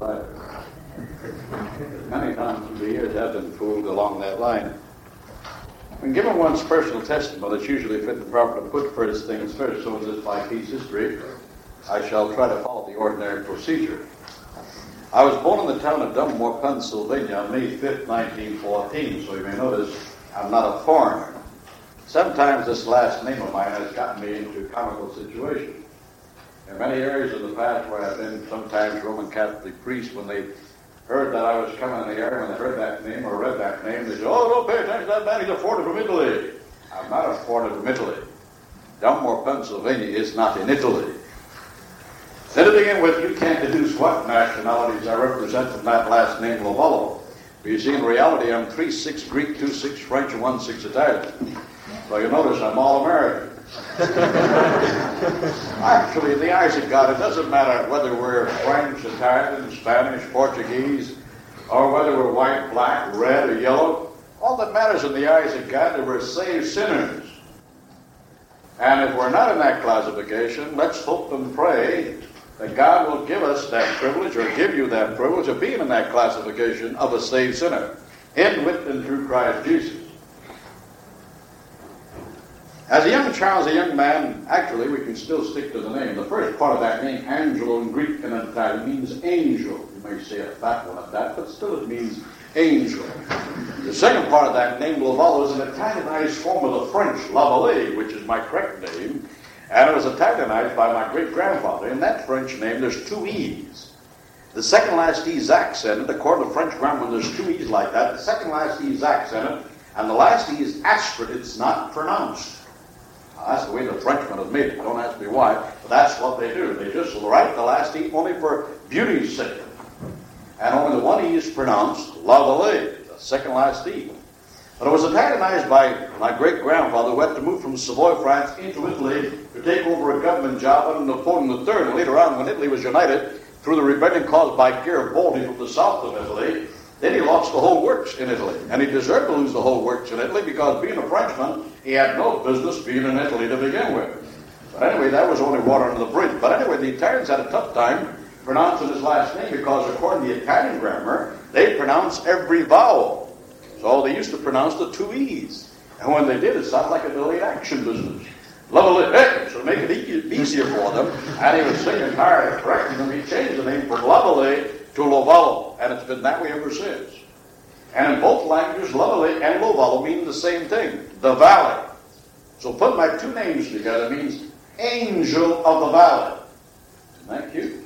I many times through the years I've been fooled along that line. When given one's personal testimony, it's usually fit and proper to put first things first. So in this my piece history, I shall try to follow the ordinary procedure. I was born in the town of Dunmore, Pennsylvania on May 5th, 1914, so you may notice I'm not a foreigner. Sometimes this last name of mine has gotten me into comical situations. In many areas of the past where I've been, sometimes Roman Catholic priests, when they heard that I was coming area, when they heard that name or read that name, they said, Oh, don't pay attention to that man, he's a foreigner from Italy. I'm not a foreigner from Italy. Dunmore, Pennsylvania is not in Italy. Then to begin with, you can't deduce what nationalities I represent from that last name, Lovallo. But you see, in reality, I'm 3-6 Greek, 2-6 French, and 1-6 Italian. So you notice I'm all American. Actually, in the eyes of God, it doesn't matter whether we're French, Italian, Spanish, Portuguese, or whether we're white, black, red, or yellow. All that matters in the eyes of God is we're saved sinners. And if we're not in that classification, let's hope and pray that God will give us that privilege or give you that privilege of being in that classification of a saved sinner, in, with, and through Christ Jesus. As a young child, as a young man, actually, we can still stick to the name. The first part of that name, Angelo in Greek and Italian, means angel. You may say a fat one at that, but still it means angel. The second part of that name, Lovallo, is an Italianized form of the French Lavallee, which is my correct name. And it was Italianized by my great grandfather. In that French name, there's two E's. The second last E is accented. According to French grammar, when there's two E's like that. The second last E is accented, and the last E is aspirate. It's not pronounced. That's the way the Frenchmen have made it. Don't ask me why, but that's what they do. They just write the last E only for beauty's sake. And only the one E is pronounced Lavallee, the second last E. But it was Italianized by my great grandfather who had to move from Savoy, France into Italy to take over a government job under Napoleon III. And later on, when Italy was united through the rebellion caused by Garibaldi from the south of Italy, then he lost the whole works in Italy. And he deserved to lose the whole works in Italy because being a Frenchman, he had no business being in Italy to begin with. But anyway, that was only water under the bridge. But anyway, the Italians had a tough time pronouncing his last name because according to the Italian grammar, they pronounce every vowel. So they used to pronounce the two E's. And when they did, it sounded like a delayed action business. Lovely, hey, so make it e- easier for them. And he was and tired of correcting them. He changed the name from Lovely to Lovallo, and it's been that way ever since. And in both languages, Lovely and Lovallo mean the same thing, the valley. So put my two names together means angel of the valley. Thank you.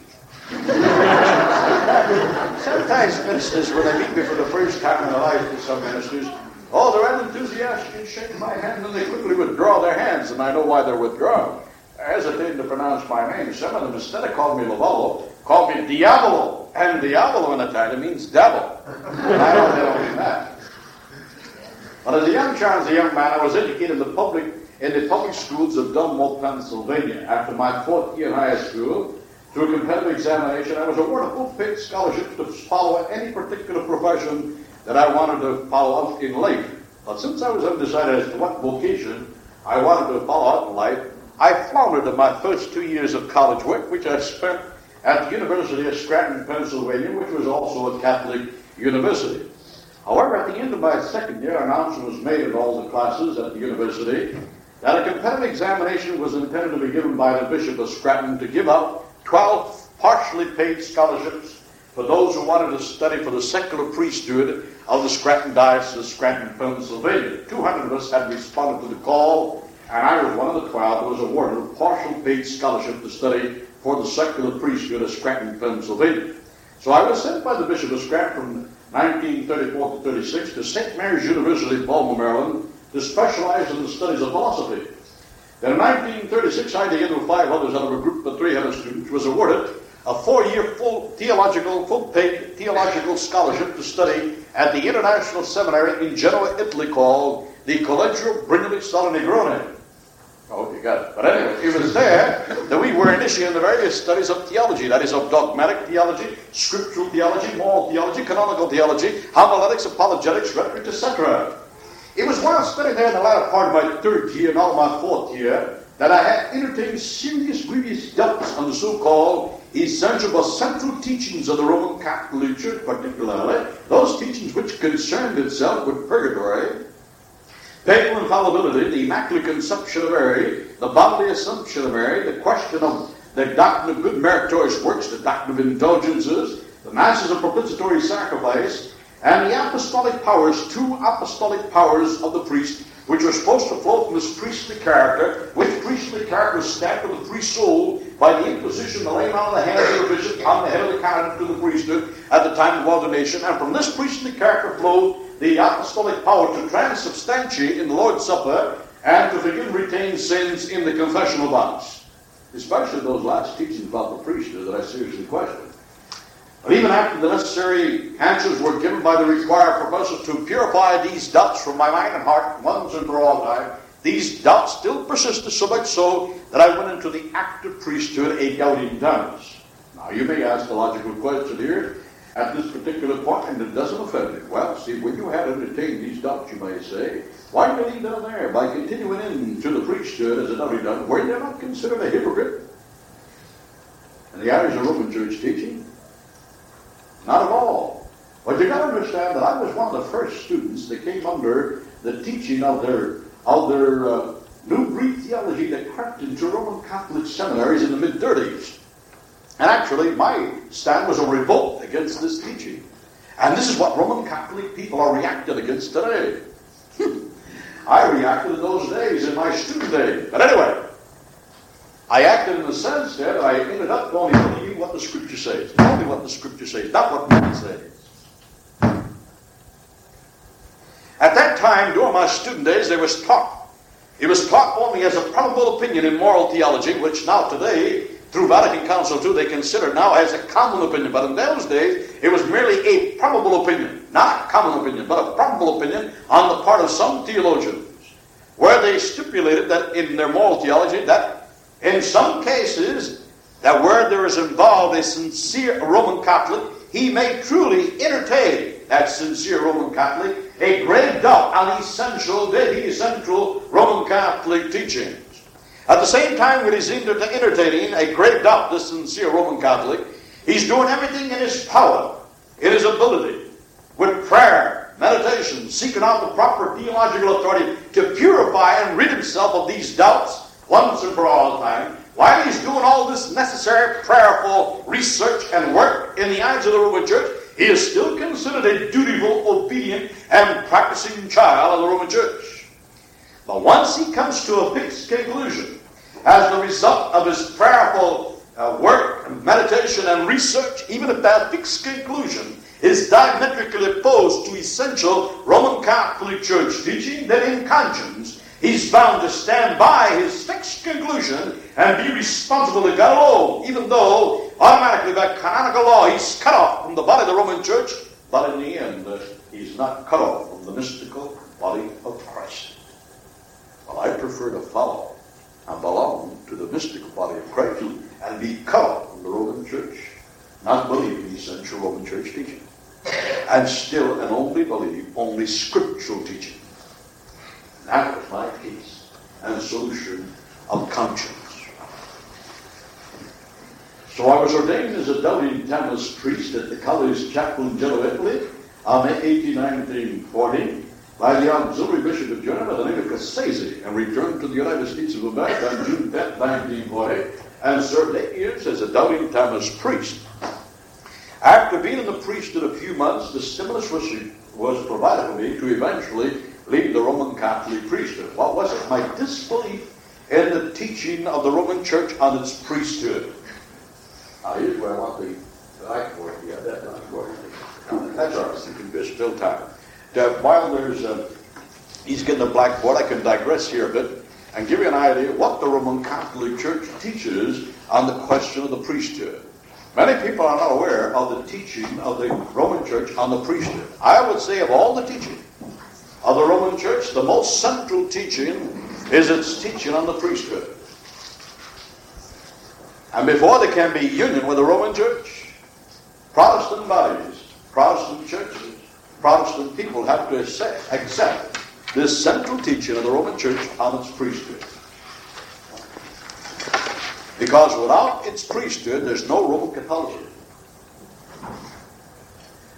Sometimes ministers, when they meet me for the first time in their life, some ministers, oh, they're enthusiastic and shake my hand, and they quickly withdraw their hands, and I know why they're withdrawn. Hesitating to pronounce my name. Some of them, instead of calling me Lavolo, called me Diavolo. And Diavolo in Italian means devil. I don't mean that. But as a young child, as a young man, I was educated in the public in the public schools of Dunmore, Pennsylvania. After my fourth year in high school, through a competitive examination, I was awarded a full-paid scholarship to follow any particular profession that I wanted to follow out in life. But since I was undecided as to what vocation I wanted to follow in life, I floundered in my first two years of college work, which I spent at the University of Scranton, Pennsylvania, which was also a Catholic university. However, at the end of my second year, an announcement was made in all the classes at the university that a competitive examination was intended to be given by the Bishop of Scranton to give out 12 partially paid scholarships for those who wanted to study for the secular priesthood of the Scranton Diocese of Scranton, Pennsylvania. 200 of us had responded to the call, and I was one of the 12 who was awarded a partial paid scholarship to study for the secular priesthood at Scranton, Pennsylvania. So I was sent by the Bishop of Scranton from 1934 to 36 to St. Mary's University, Baltimore, Maryland, to specialize in the studies of philosophy. Then in 1936, I, together with five others out of a group of 300 students, was awarded a four-year full theological, full-paid theological scholarship to study at the International Seminary in Genoa, Italy, called the Collegio Brignole Sale Negrone. Oh, you got it. But anyway, it was there that we were initiating the various studies of theology, that is, of dogmatic theology, scriptural theology, moral theology, canonical theology, homiletics, apologetics, rhetoric, etc. It was while studying there in the latter part of my third year all my fourth year that I had entertained serious, grievous doubts on the so-called essential but central teachings of the Roman Catholic Church, particularly those teachings which concerned itself with purgatory, papal infallibility, the Immaculate Conception of Mary, the bodily assumption of Mary, the question of the doctrine of good meritorious works, the doctrine of indulgences, the masses of propitiatory sacrifice, and the apostolic powers, two apostolic powers of the priest, which are supposed to flow from his priestly character, which priestly character was stamped with the priest's soul by the imposition, the laying on of the hands of the bishop on the head of the candidate to the priesthood at the time of ordination. And from this priestly character flowed the apostolic power to transubstantiate in the Lord's Supper and to forgive retained sins in the confessional box. Especially those last teachings about the priesthood that I seriously question. But even after the necessary answers were given by the required professor to purify these doubts from my mind and heart once and for all time, these doubts still persisted so much so that I went into the active priesthood a doubting Thomas. Now you may ask the logical question here at this particular point, and it doesn't offend me. Well, see, when you had entertained these doubts, you may say, why did he down there by continuing into the priesthood as a doubting Thomas? Were you not considered a hypocrite? And the Irish Roman Church teaching? Not at all. But you got to understand that I was one of the first students that came under the teaching of their of their uh, new Greek theology that crept into Roman Catholic seminaries in the mid 30s. And actually, my stand was a revolt against this teaching. And this is what Roman Catholic people are reacting against today. Hmm. I reacted in those days, in my student days. But anyway, I acted in the sense that I ended up only believing what the Scripture says. Only what the Scripture says, not what man says. At that time, during my student days, there was taught. It was taught only as a probable opinion in moral theology, which now today, through Vatican Council II, they consider now as a common opinion. But in those days, it was merely a probable opinion. Not a common opinion, but a probable opinion on the part of some theologians, where they stipulated that in their moral theology that in some cases, that where there is involved a sincere Roman Catholic, he may truly entertain that sincere Roman Catholic a grave doubt on essential, the essential Roman Catholic teachings. At the same time, when he's entertaining a great doubt, this sincere Roman Catholic, he's doing everything in his power, in his ability, with prayer, meditation, seeking out the proper theological authority to purify and rid himself of these doubts once and for all time, while he's doing all this necessary prayerful research and work in the eyes of the Roman Church, he is still considered a dutiful, obedient, and practicing child of the Roman Church. But once he comes to a fixed conclusion, as the result of his prayerful uh, work, and meditation, and research, even if that fixed conclusion is diametrically opposed to essential Roman Catholic Church teaching, then in conscience He's bound to stand by his fixed conclusion and be responsible to God alone, even though automatically by canonical law he's cut off from the body of the Roman Church, but in the end uh, he's not cut off from the mystical body of Christ. Well, I prefer to follow and belong to the mystical body of Christ and be cut in the Roman Church, not believing the essential Roman Church teaching, and still and only believe only scriptural teaching. And that was my peace and solution of conscience. So I was ordained as a doubting Tamilist priest at the college chapel in Genoa, Italy, on 181940. By the auxiliary Bishop of Genoa, by the name of Cassese and returned to the United States of America on June 10, 1940, and served eight years as a doubting Thomas priest. After being in the priesthood a few months, the stimulus was, was provided for me to eventually leave the Roman Catholic priesthood. What was it? My disbelief in the teaching of the Roman Church on its priesthood. Now, here's where I want the back for you. Yeah, that's not important. That's all right. You can still time. Now, while there's uh, a, he's getting the blackboard, I can digress here a bit and give you an idea what the Roman Catholic Church teaches on the question of the priesthood. Many people are not aware of the teaching of the Roman Church on the priesthood. I would say of all the teaching, of the Roman Church, the most central teaching is its teaching on the priesthood. And before there can be union with the Roman Church, Protestant bodies, Protestant churches, Protestant people have to accept this central teaching of the Roman Church on its priesthood. Because without its priesthood, there's no Roman Catholicism.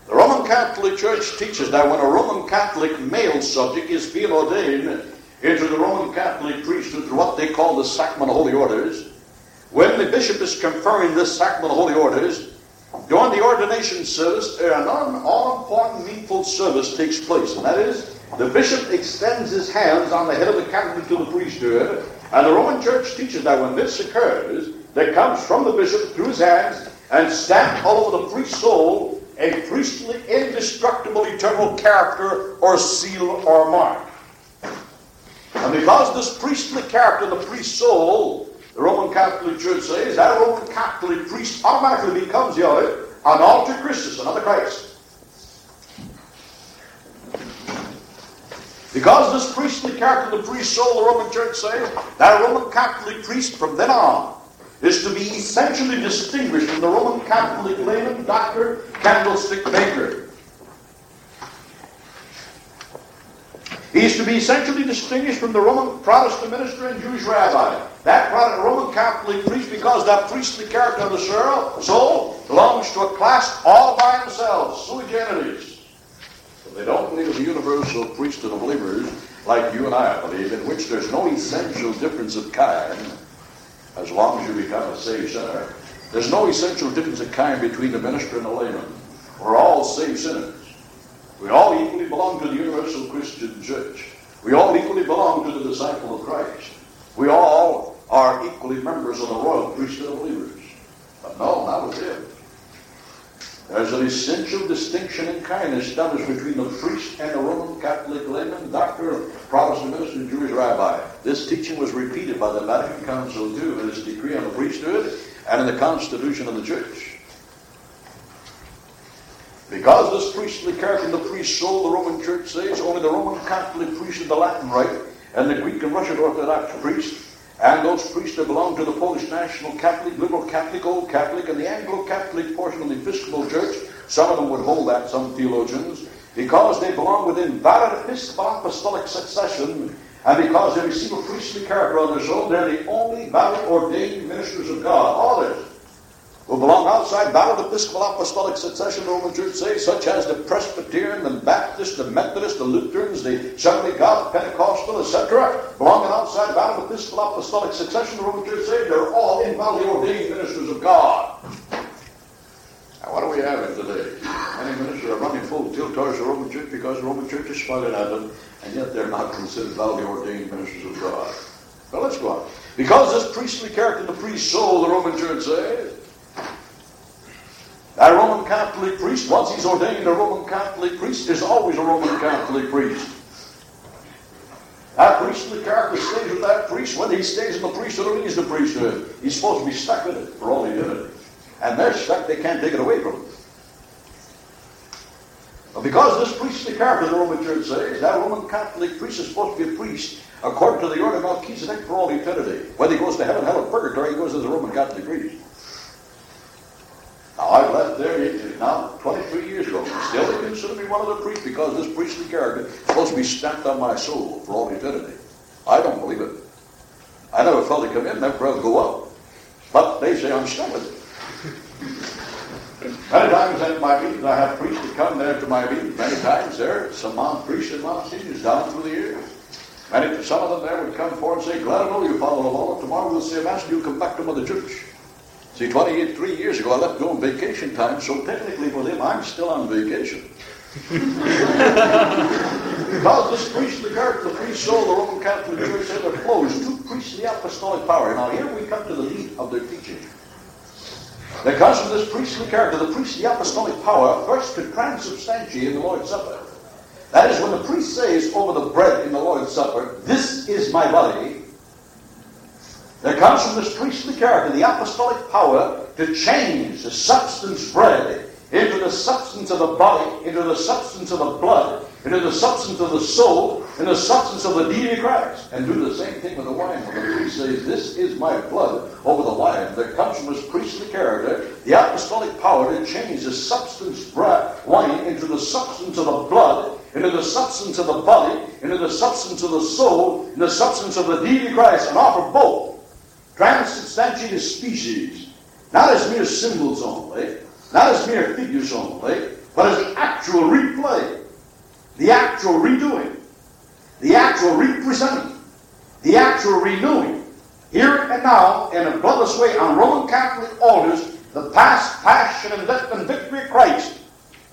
The Roman Catholic Church teaches that when a Roman Catholic male subject is being ordained into the Roman Catholic priesthood through what they call the sacrament of holy orders, when the bishop is conferring this sacrament of holy orders, during the ordination service, an all-important, meaningful service takes place, and that is the bishop extends his hands on the head of the candidate to the priesthood, and the Roman Church teaches that when this occurs, there comes from the bishop through his hands and stamped all over the priest's soul a priestly, indestructible, eternal character or seal or mark. And because this priestly character, the priest's soul, the Roman Catholic Church says, that a Roman Catholic priest automatically becomes the other, an alter Christus, another Christ. Because this priestly character, the priest soul, the Roman Church says, that Roman Catholic priest from then on is to be essentially distinguished from the Roman Catholic layman, doctor, candlestick maker. He is to be essentially distinguished from the Roman Protestant minister and Jewish rabbi. That Roman Catholic priest, because that priestly character of the soul belongs to a class all by themselves, sui generis. But they don't in the universal priesthood of believers like you and I believe, in which there's no essential difference of kind as long as you become a saved sinner. There's no essential difference of kind between the minister and the layman. We're all saved sinners. We all equally belong to the universal Christian church. We all equally belong to the disciple of Christ. We all are equally members of the royal priesthood of believers. But no, not with him. There's an essential distinction in kind established between the priest and the Roman Catholic layman, doctor, Protestant minister, and Jewish rabbi. This teaching was repeated by the Vatican Council too in its decree on the priesthood and in the Constitution of the Church. Because this priestly character the priest's soul, the Roman Church says, only the Roman Catholic priest of the Latin Rite and the Greek and Russian Orthodox priest and those priests that belong to the Polish National Catholic, Liberal Catholic, Old Catholic, and the Anglo-Catholic portion of the Episcopal Church, some of them would hold that, some theologians, because they belong within valid episcopal apostolic succession, and because they receive a priestly character on their soul, they're the only valid ordained ministers of God. This who belong outside valid episcopal apostolic succession, Roman Church say, such as the Presbyterian, the Baptist, the Methodist, the Lutherans, the Assembly God, Pentecostal, etc., belonging outside valid episcopal apostolic succession, Roman Church say, they're all invalidly ordained ministers of God. Now, what do we have today? Many ministers are running full tilt towards the Roman Church because the Roman Church is smiling at them, and yet they're not considered validly ordained ministers of God. Well, let's go on. Because this priestly character, the priest soul, the Roman Church says, that Roman Catholic priest, once he's ordained a Roman Catholic priest, is always a Roman Catholic priest. That priestly character stays with that priest. Whether he stays in the priesthood or leaves the priesthood, he's supposed to be stuck with it for all eternity. And they're stuck, they can't take it away from him. But because this priestly character, the Roman Church says, that Roman Catholic priest is supposed to be a priest according to the order of Melchizedek for all eternity. Whether he goes to heaven, hell, or purgatory, he goes as a Roman Catholic priest. Now, I left there now 23 years ago. Still, they consider me one of the priests because this priestly character is supposed to be stamped on my soul for all eternity. I don't believe it. I never felt it come in, never felt it go out. But they say I'm stuck with it. Many times at my meetings, I have priests that come there to my meetings. Many times there, some mount priests and mount seniors down through the years. Many, some of them there would come forward and say, Glad to know you, Father Lord. Tomorrow we'll see say, Master, you'll come back to Mother Church. See, 23 years ago, I left going vacation time, so technically for them, I'm still on vacation. because this priestly character, the priest soul, the Roman Catholic Church said there flows two priestly apostolic power. Now here we come to the meat of their teaching. There comes from this priestly character, the priestly apostolic power, first to transubstantiate in the Lord's Supper. That is when the priest says over the bread in the Lord's Supper, This is my body, there comes from this priestly character the apostolic power to change the substance bread into the substance of the body, into the substance of the blood, into the substance of the soul, into the substance of the deity of Christ. And do the same thing with the wine. When the priest says, This is my blood over the wine, there comes from this priestly character the apostolic power to change the substance bread, wine into the substance of the blood, into the substance of the body, into the substance of the soul, into the substance of the deity of Christ, and offer both transubstantiated species, not as mere symbols only, not as mere figures only, but as the actual replay, the actual redoing, the actual representing, the actual renewing, here and now, in a bloodless way, on Roman Catholic altars, the past passion and death and victory of Christ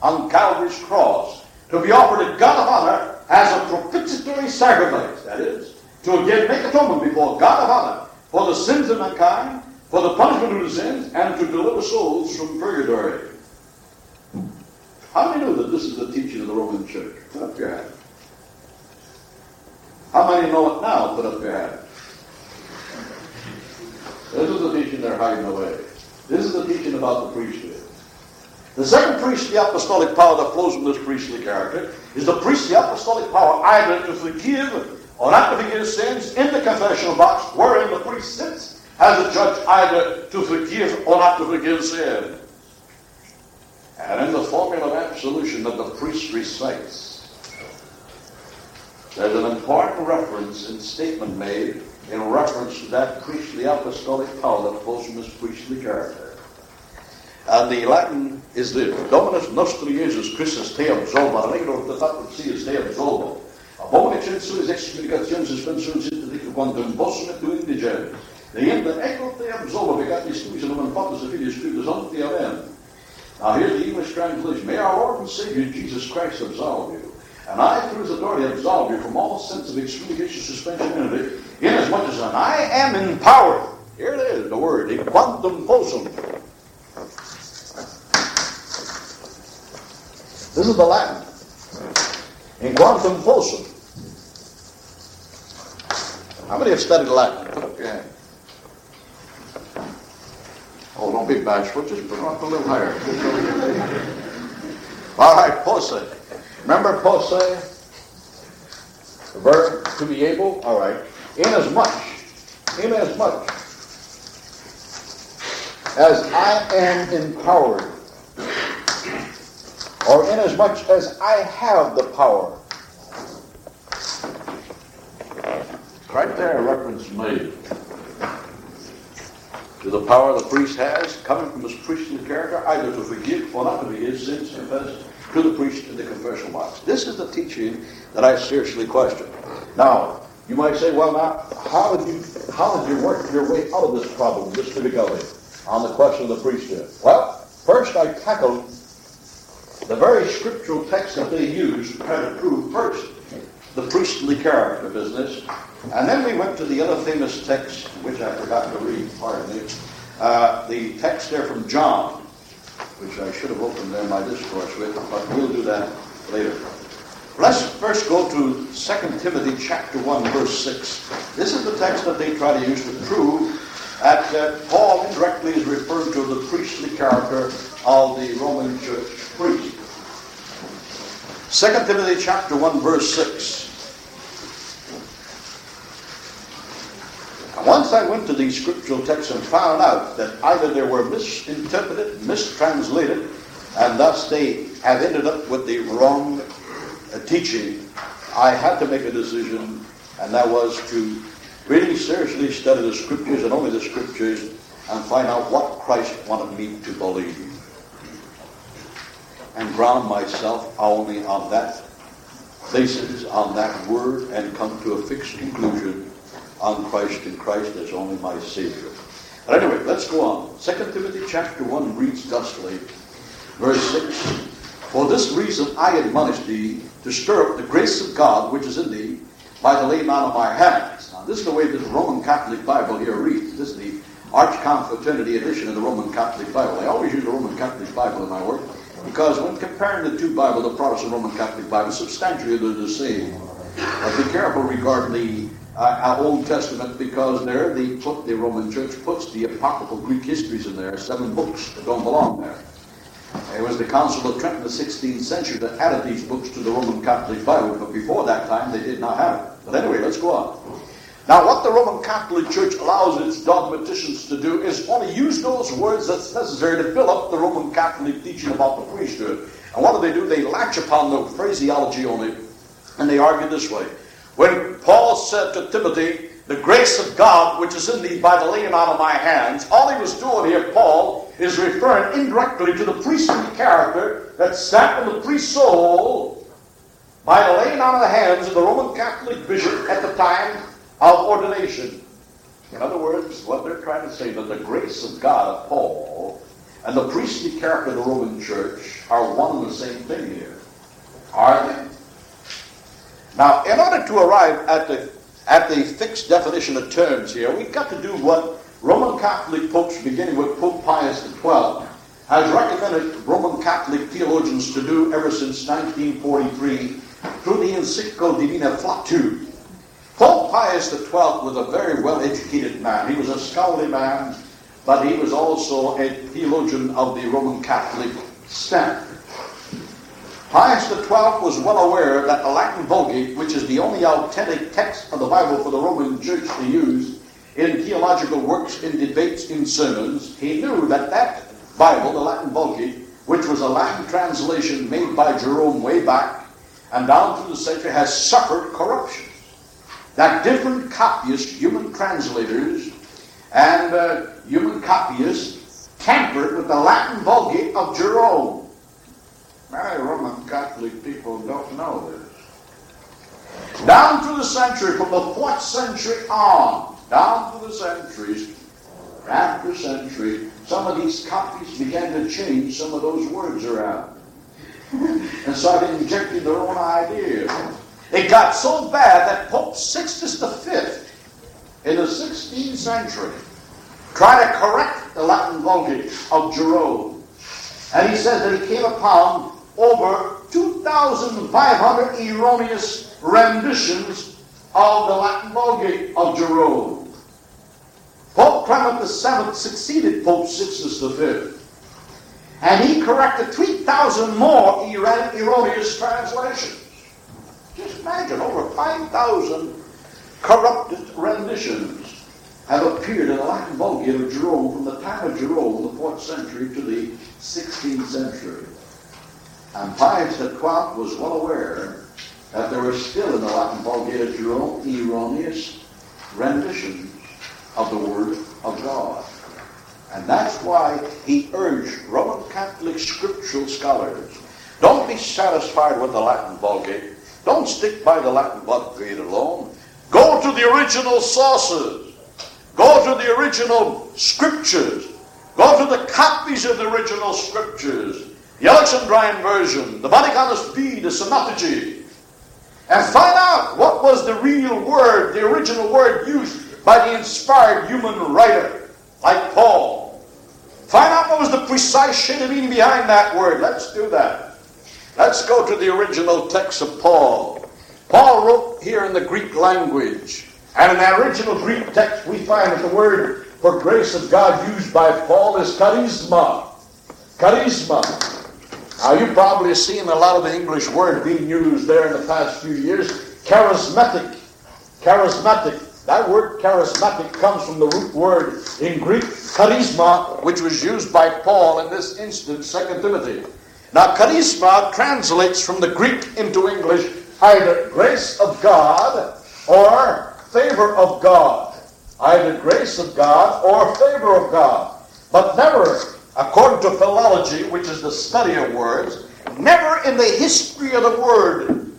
on Calvary's cross, to be offered to God of honor as a propitiatory sacrifice, that is, to again make atonement before God of honor for the sins of mankind, for the punishment of the sins, and to deliver souls from purgatory. How many know that this is the teaching of the Roman Church? Put up your hand. How many know it now? Put up your hand. This is the teaching they're hiding away. This is the teaching about the priesthood. The second priestly apostolic power that flows from this priestly character is the priestly apostolic power either to forgive or not to forgive sins in the confessional box wherein the priest sits as a judge either to forgive or not to forgive sin. And in the formula of absolution that the priest recites, there's an important reference and statement made in reference to that priestly apostolic power that his priestly character. And the Latin is this Dominus nostri Jesus Christus te absolva, allegro te facultius te absolva. Abominix insulis excommunicationes suspensiones interdict quantum possum et tu indigenes. Deinde ecco te absolva, begatis tuis in nomen Patris et Filius Spiritus Sancti. Amen. Now here's the English translation. May our Lord and Savior Jesus Christ absolve you. And I, through his authority, absolve you from all sense of excommunication, suspension, immunity, inasmuch as I am empowered. Here it is, the word, in quantum possum. This is the Latin. In quantum possum. How many have studied Latin? Put up your hand. Oh, don't be bashful. Just put it up a little higher. All right, posse. Remember posse? The verb to be able? All right. Inasmuch. Inasmuch. As much as I am empowered. Or inasmuch as I have the power. Right there, a reference made to the power the priest has coming from his priestly character, either to forgive or not to forgive sins confessed to the priest in the confessional box. This is the teaching that I seriously question. Now, you might say, well, now, how did you how did you work your way out of this problem, this difficulty, on the question of the priesthood? Well, first I tackled the very scriptural text that they used to try to prove first the priestly character business, and then we went to the other famous text, which I forgot to read, pardon me, uh, the text there from John, which I should have opened there my discourse with, but we'll do that later. Let's first go to 2 Timothy chapter 1, verse 6. This is the text that they try to use to prove that uh, Paul indirectly is referring to the priestly character of the Roman church priest. 2 Timothy chapter 1, verse 6. once I went to these scriptural texts and found out that either they were misinterpreted, mistranslated, and thus they have ended up with the wrong uh, teaching, I had to make a decision, and that was to really seriously study the scriptures and only the scriptures and find out what Christ wanted me to believe. And ground myself only on that basis, on that word, and come to a fixed conclusion on Christ and Christ as only my Savior. But anyway, let's go on. 2 Timothy chapter 1 reads thusly, verse 6. For this reason I admonish thee to stir up the grace of God which is in thee by the laying on of my hands. Now, this is the way this Roman Catholic Bible here reads. This is the Arch Confraternity edition of the Roman Catholic Bible. I always use the Roman Catholic Bible in my work because when comparing the two Bibles, the Protestant Roman Catholic Bible, substantially they're the same. But be careful regarding the uh, Old Testament because there the, put, the Roman Church puts the apocryphal Greek histories in there, seven books that don't belong there. It was the Council of Trent in the 16th century that added these books to the Roman Catholic Bible, but before that time they did not have it. But anyway, let's go on. Now, what the Roman Catholic Church allows its dogmaticians to do is only use those words that's necessary to fill up the Roman Catholic teaching about the priesthood. And what do they do? They latch upon the phraseology only, and they argue this way. When Paul said to Timothy the grace of God which is in thee by the laying on of my hands. All he was doing here, Paul, is referring indirectly to the priestly character that sat in the priest's soul by the laying on of the hands of the Roman Catholic bishop at the time of ordination. In other words, what they're trying to say that the grace of God of Paul and the priestly character of the Roman Church are one and the same thing here. Are they? Now, in order to arrive at the at the fixed definition of terms here, we've got to do what Roman Catholic popes, beginning with Pope Pius XII, has recommended Roman Catholic theologians to do ever since 1943 through the encyclical Divina Flatu. Pope Pius XII was a very well educated man. He was a scholarly man, but he was also a theologian of the Roman Catholic stamp. Pius XII was well aware that the Latin Vulgate, which is the only authentic text of the Bible for the Roman Church to use in theological works, in debates, in sermons, he knew that that Bible, the Latin Vulgate, which was a Latin translation made by Jerome way back and down through the century, has suffered corruption. That different copyists, human translators, and uh, human copyists tampered with the Latin Vulgate of Jerome Many Roman Catholic people don't know this. Down through the century, from the 4th century on, down through the centuries, after century, some of these copies began to change some of those words around and started injecting their own ideas. It got so bad that Pope Sixtus V in the 16th century tried to correct the Latin Vulgate of Jerome. And he says that he came upon over 2,500 erroneous renditions of the Latin Vulgate of Jerome. Pope Clement VII succeeded Pope Sixtus V, and he corrected 3,000 more erroneous translations. Just imagine, over 5,000 corrupted renditions have appeared in the Latin Vulgate of Jerome from the time of Jerome, the 4th century, to the 16th century. And Pius XII was well aware that there were still in the Latin Vulgate of Jerome erroneous renditions of the Word of God. And that's why he urged Roman Catholic scriptural scholars don't be satisfied with the Latin Vulgate. Don't stick by the Latin Vulgate alone. Go to the original sources. Go to the original scriptures. Go to the copies of the original scriptures the Alexandrine version, the Vaticanus B, the Synoptigy, and find out what was the real word, the original word used by the inspired human writer, like Paul. Find out what was the precise shade of meaning behind that word. Let's do that. Let's go to the original text of Paul. Paul wrote here in the Greek language. And in that original Greek text, we find that the word for grace of God used by Paul is charisma. Charisma. Now, you've probably seen a lot of the English word being used there in the past few years. Charismatic. Charismatic. That word charismatic comes from the root word in Greek, charisma, which was used by Paul in this instance, 2 Timothy. Now, charisma translates from the Greek into English either grace of God or favor of God. Either grace of God or favor of God. But never according to philology, which is the study of words, never in the history of the word,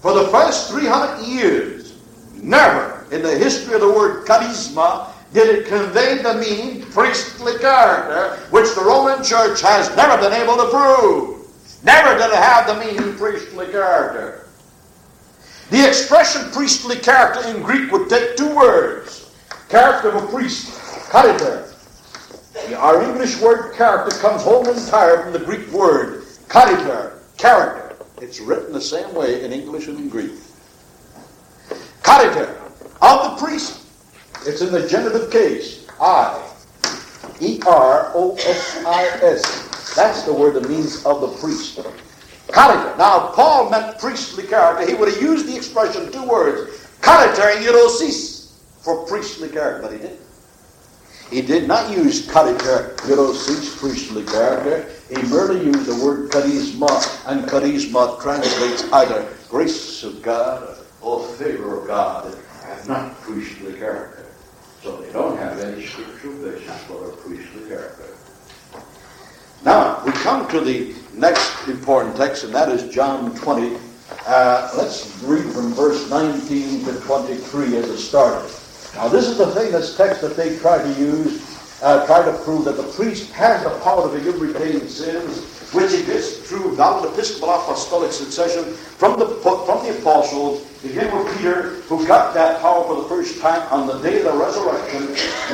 for the first 300 years, never in the history of the word charisma did it convey the mean priestly character, which the Roman Church has never been able to prove. Never did it have the mean priestly character. The expression priestly character in Greek would take two words character of a priest, character, our English word character comes whole and entire from the Greek word character, character. It's written the same way in English and in Greek. Character of the priest. It's in the genitive case. I. E R O S I S. That's the word that means of the priest. Character. Now, Paul meant priestly character. He would have used the expression two words. Character and eudosis for priestly character, but he didn't. He did not use character, know, priestly character. He merely used the word charisma, and charisma translates either grace of God or favor of God. have not priestly character. So they don't have any scriptural basis for their priestly character. Now, we come to the next important text, and that is John 20. Uh, let's read from verse 19 to 23 as a starter. Now, this is the famous text that they try to use, uh, try to prove that the priest has the power to forgive retained sins, which it is through valid episcopal apostolic succession from the, from the apostles, begin with Peter, who got that power for the first time on the day of the resurrection,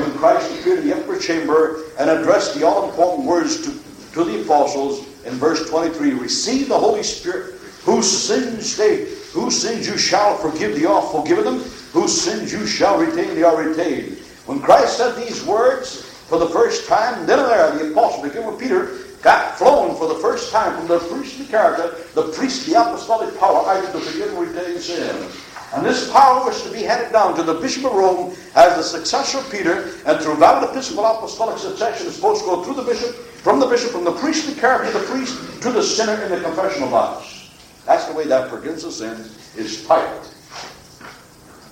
when Christ appeared in the upper chamber and addressed the all-important words to, to the apostles in verse 23, receive the Holy Spirit, whose sins they, whose sins you shall forgive, the are forgiven them, whose sins you shall retain, they are retained. When Christ said these words for the first time, then and there, the apostles, beginning with Peter, got flown for the first time from the priestly character, the priestly apostolic power, either to forgive and retain sins. And this power was to be handed down to the Bishop of Rome as the successor of Peter, and through valid episcopal apostolic succession is supposed to go through the bishop, from the bishop, from the priestly character of the priest to the sinner in the confessional box. That's the way that forgiveness of sins is typed.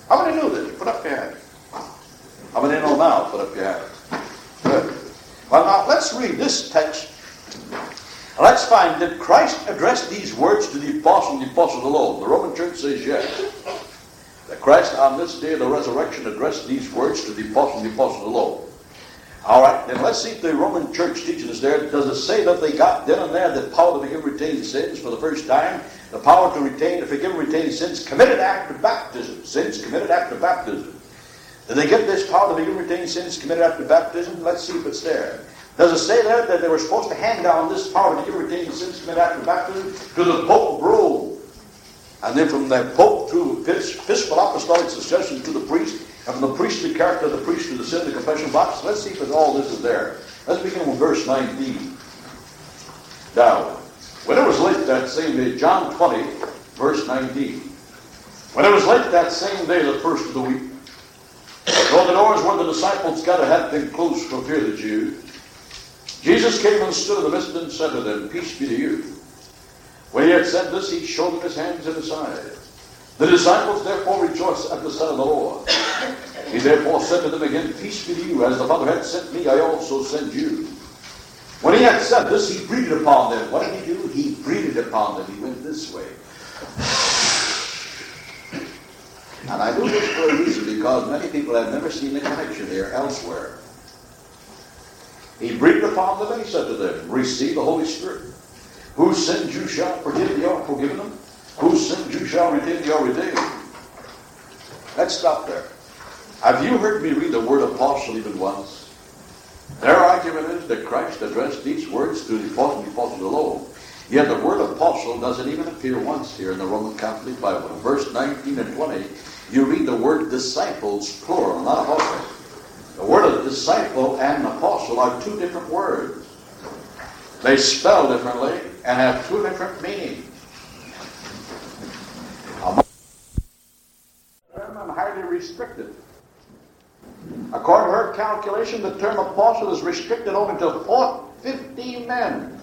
How many knew this? Put up your hand. How many know now? Put up your hand. Good. Well, now let's read this text. Let's find did Christ address these words to the apostles, the apostles alone? The Roman Church says yes. That Christ on this day of the resurrection addressed these words to the apostles, the apostles alone. All right, then let's see if the Roman Church teaching us there. Does it say that they got then and there the power to forgive retained sins for the first time? The power to retain, to forgive and retain sins committed after baptism. Sins committed after baptism. Did they get this power to forgive and retain sins committed after baptism? Let's see if it's there. Does it say there that they were supposed to hand down this power to retain sins committed after baptism to the Pope of Rome? And then from the Pope through episcopal apostolic succession to the priest, and from the priestly character of the priest to the sin the confession box. Let's see if all this is there. Let's begin with verse 19. Now, when it was late that same day, John 20, verse 19. When it was late that same day, the first of the week, though the doors where the disciples gathered had been closed for fear of the Jews, Jesus came and stood in the midst and said to them, Peace be to you. When he had said this, he showed them his hands and his side. The disciples therefore rejoiced at the sight of the Lord. He therefore said to them again, Peace be to you, as the Father had sent me, I also send you. When he had said this, he breathed upon them. What did he do? He breathed upon them. He went this way. And I do this for a reason, because many people have never seen the connection here elsewhere. He breathed upon them and he said to them, Receive the Holy Spirit. Whose sins you shall forgive, you are forgiven them. Whose sins you shall redeem, you are retained. Let's stop there. Have you heard me read the word apostle even once? Their argument is that Christ addressed these words to the apostles, alone. Yet the word apostle doesn't even appear once here in the Roman Catholic Bible. In verse 19 and 20, you read the word disciples, plural, not apostles. The word of disciple and apostle are two different words. They spell differently and have two different meanings. Term highly restricted. According to her calculation, the term apostle is restricted only to 50 men.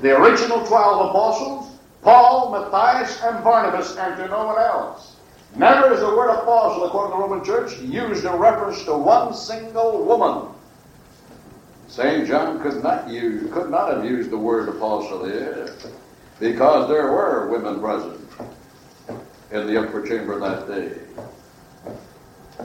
The original 12 apostles, Paul, Matthias, and Barnabas, and to no one else. Never is the word of apostle, according to the Roman Church, used in reference to one single woman. St. John could not use, could not have used the word apostle here, because there were women present in the upper chamber that day.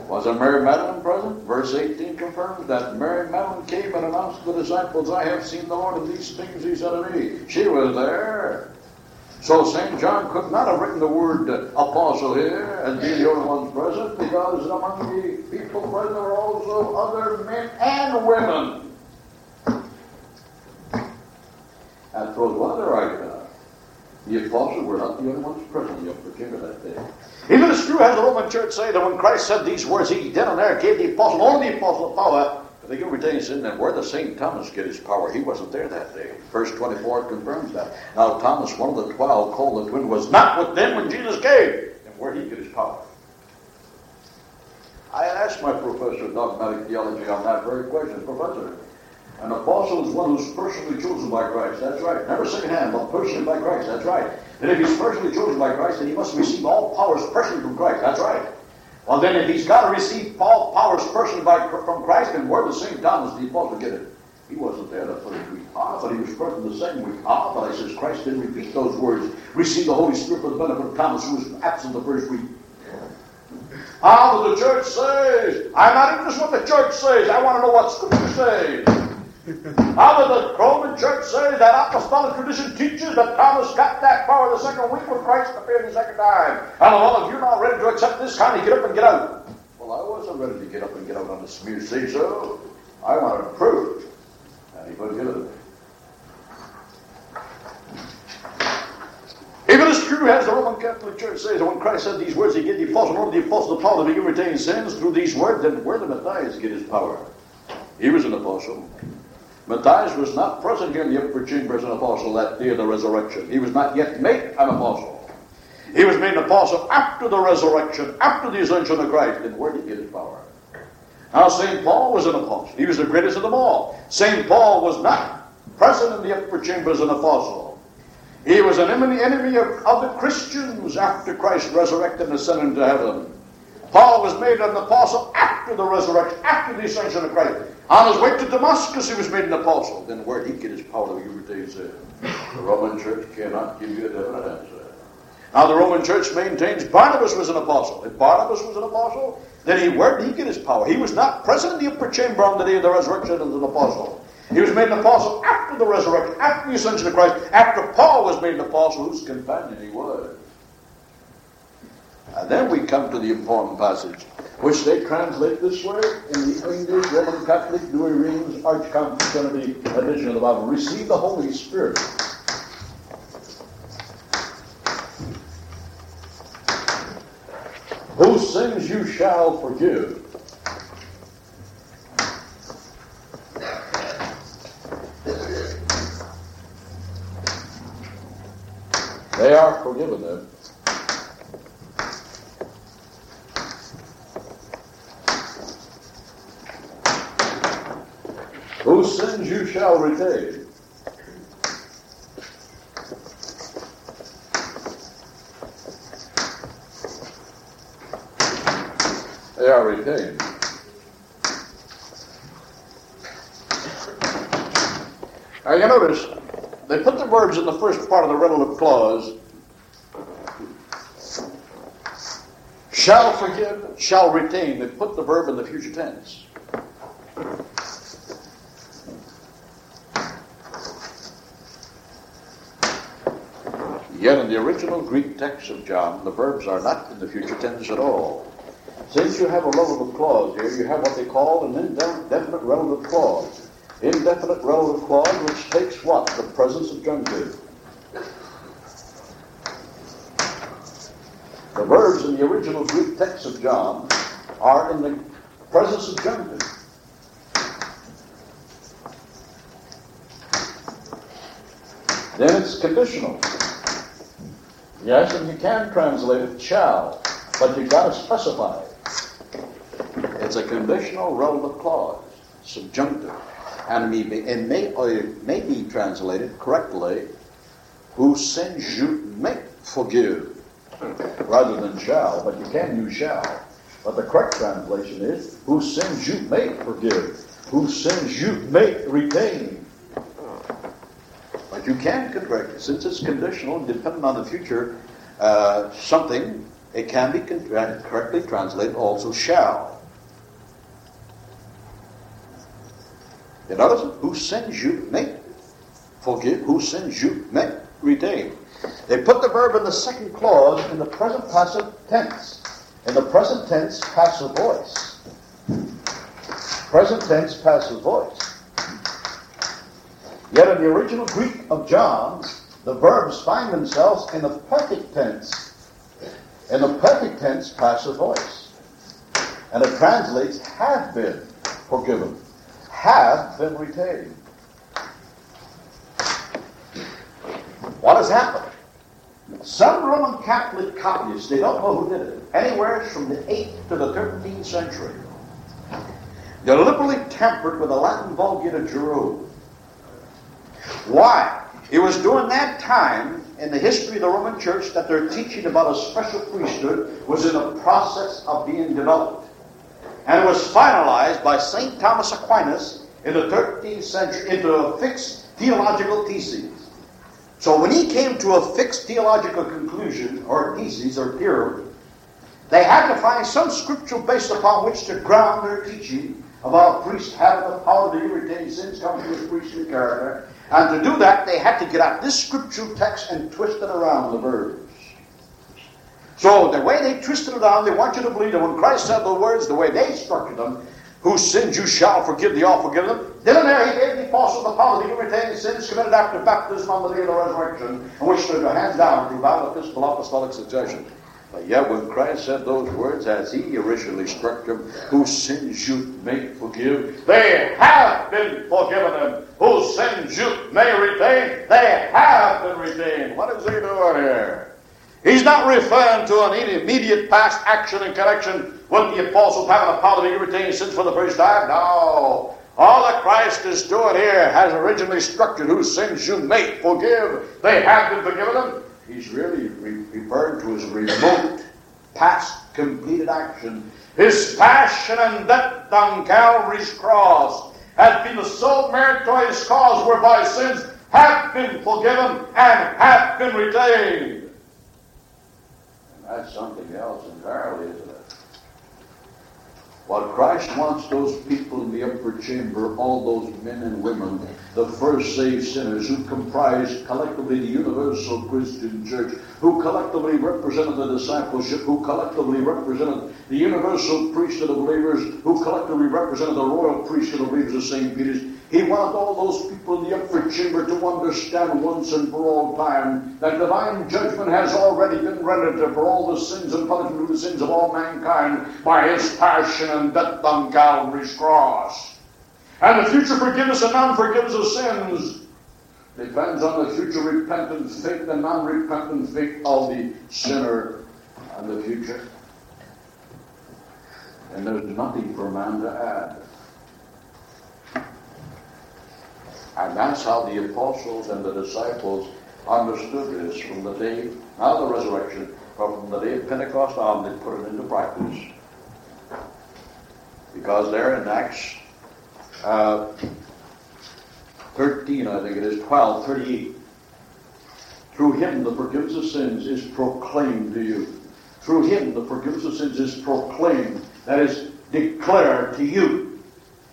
Was a Mary Magdalene present? Verse 18 confirms that Mary Magdalene came and announced to the disciples, I have seen the Lord, and these things he said to me. She was there. So St. John could not have written the word apostle here and be the only ones present because among the people present were also other men and women. That throws one other argument. Uh, the apostles were not the only ones present in chamber that day. Even as true as the Roman Church say that when Christ said these words, he then and there gave the apostle, only the apostle power, they can retain sin, and where does St. Thomas get his power? He wasn't there that day. Verse 24 confirms that. Now, Thomas, one of the twelve, called the twin, was not with them when Jesus came. And where did he get his power? I asked my professor of dogmatic theology on that very question. Professor, An apostle is one who's personally chosen by Christ. That's right. Never secondhand, but personally by Christ. That's right. And if he's personally chosen by Christ, then he must receive all powers personally from Christ. That's right. Well, then if he's got to receive all powers personally by, from Christ, then where does St. Thomas the to get it? He wasn't there the first week off, but he was present the second week off. But I says Christ didn't repeat those words. Receive the Holy Spirit for the benefit of Thomas, who was absent the first week. Ah, but the church says, I'm not interested in what the church says. I want to know what Scripture says. How did the Roman church say that apostolic tradition teaches that Thomas got that power the second week when Christ appeared the second time? And all of you are not ready to accept this kind of get up and get out. Well, I wasn't ready to get up and get out on say so. I wanted proof. And he couldn't give it it is true, as the Roman Catholic Church says, that when Christ said these words, he gave the apostle, order the apostle the power to retain sins through these words, then where did Matthias get his power? He was an apostle. Matthias was not present in the upper chamber as an apostle that day of the resurrection. He was not yet made an apostle. He was made an apostle after the resurrection, after the ascension of Christ. Then where did he get his power? Now, St. Paul was an apostle. He was the greatest of them all. St. Paul was not present in the upper chamber as an apostle. He was an enemy of, of the Christians after Christ resurrected and ascended into heaven. Paul was made an apostle after the resurrection, after the ascension of Christ. On his way to Damascus, he was made an apostle. Then where did he get his power to give said? The Roman church cannot give you a definite answer. Now the Roman church maintains Barnabas was an apostle. If Barnabas was an apostle, then he where did he get his power? He was not present in the upper chamber on the day of the resurrection as an apostle. He was made an apostle after the resurrection, after the ascension of Christ, after Paul was made an apostle, whose companion he was. And then we come to the important passage, which they translate this way in the English Roman Catholic Douay-Rheims Archconfraternity edition of the Bible. Receive the Holy Spirit. Whose sins you shall forgive. They are forgiven them. Whose sins you shall retain. They are retained. Now you notice, they put the verbs in the first part of the relative clause. Shall forgive, shall retain. They put the verb in the future tense. Yet in the original Greek text of John, the verbs are not in the future tense at all. Since you have a relative clause here, you have what they call an indefinite relative clause. Indefinite relative clause which takes what? The present subjunctive. The verbs in the original Greek text of John are in the present subjunctive. Then it's conditional. Yes, and you can translate it shall, but you've got to specify. it. It's a conditional relative clause, subjunctive. And it may, or it may be translated correctly, who sins you may forgive, rather than shall, but you can use shall. But the correct translation is, who sins you may forgive, who sins you may retain, you can correct it. Since it's conditional, dependent on the future uh, something, it can be uh, correctly translated also shall. You notice? Who sends you may forgive, who sends you may retain. They put the verb in the second clause in the present passive tense. In the present tense passive voice. Present tense passive voice. Yet in the original Greek of John, the verbs find themselves in the perfect tense. In the perfect tense, passive voice. And it translates have been forgiven, have been retained. What has happened? Some Roman Catholic copyists, they don't know who did it, anywhere from the 8th to the 13th century, deliberately tampered with the Latin Vulgate of Jerome. Why? It was during that time in the history of the Roman Church that their teaching about a special priesthood was in the process of being developed. And it was finalized by St. Thomas Aquinas in the 13th century into a fixed theological thesis. So when he came to a fixed theological conclusion, or thesis, or theory, they had to find some scripture based upon which to ground their teaching about priests having the power to irritate sins coming to his priestly character. And to do that, they had to get out this scripture text and twist it around the verbs. So the way they twisted it around, they want you to believe that when Christ said the words, the way they structured them, whose sins you shall forgive, the all forgive them. Then and there he gave the apostles the power to irritate sins committed after baptism on the day of the resurrection, and which stood hands down through valid episcopal apostolic succession. But yet when Christ said those words, as he originally struck them, whose sins you may forgive, they have been forgiven them. Whose sins you may retain, they have been retained. What is he doing here? He's not referring to an immediate past action in connection with the apostles having the power to retain sins for the first time. No. All that Christ is doing here has originally structured whose sins you may forgive. They have been forgiven them he's really re- referring to his remote, past, completed action. His passion and death on Calvary's cross has been the sole meritorious cause whereby sins have been forgiven and have been retained. And that's something else entirely, isn't it? What Christ wants those people in the upper chamber, all those men and women, the first saved sinners who comprise collectively the universal Christian church, who collectively represented the discipleship, who collectively represented the universal priesthood of believers, who collectively represented the royal priesthood of believers of St. Peter's, he wanted all those people in the upper chamber to understand once and for all time that divine judgment has already been rendered for all the sins and punishment for the sins of all mankind by his passion and death on Calvary's cross. And the future forgiveness and non-forgiveness of sins depends on the future repentant faith and non-repentant faith of the sinner and the future. And there's nothing for man to add. And that's how the apostles and the disciples understood this from the day, not the resurrection, from the day of Pentecost on, they put it into practice. Because there in Acts uh, 13, I think it is, 12, 38, through him the forgiveness of sins is proclaimed to you. Through him the forgiveness of sins is proclaimed, that is, declared to you.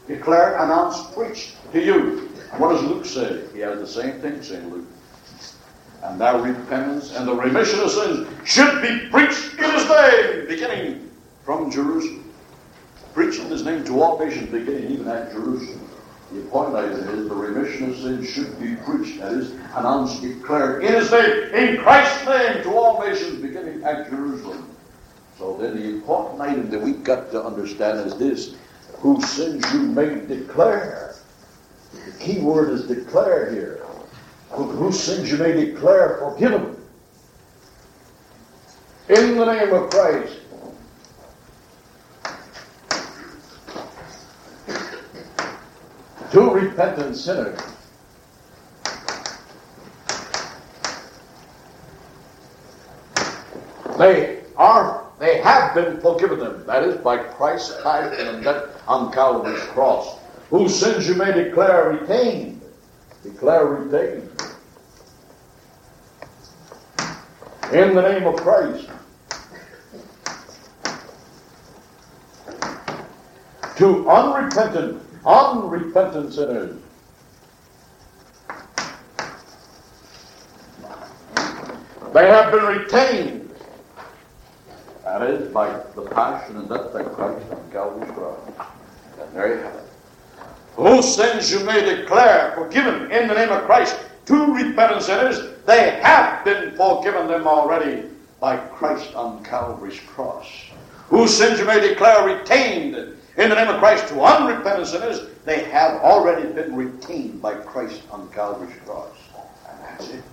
Declared, announced, preached to you. What does Luke say? He has the same thing, St. Luke. And that repentance and the remission of sins should be preached in his name, beginning from Jerusalem. Preaching his name to all nations, beginning even at Jerusalem. The point item is the remission of sins should be preached, that is, announced, declared in his name, in Christ's name, to all nations, beginning at Jerusalem. So then the important item that we've got to understand is this whose sins you may declare. The key word is declare here. Whose sins you may declare forgiven. In the name of Christ. To repentant sinners. They are, they have been forgiven them. That is by Christ's passion and death on Calvary's cross whose sins you may declare retained. Declare retained. In the name of Christ. To unrepentant, unrepentant sinners. They have been retained. That is by the passion and death of Christ on Calvary's cross. And there you have it whose sins you may declare forgiven in the name of Christ to repentant sinners, they have been forgiven them already by Christ on Calvary's cross. Whose sins you may declare retained in the name of Christ to unrepentant sinners, they have already been retained by Christ on Calvary's cross. And that's it.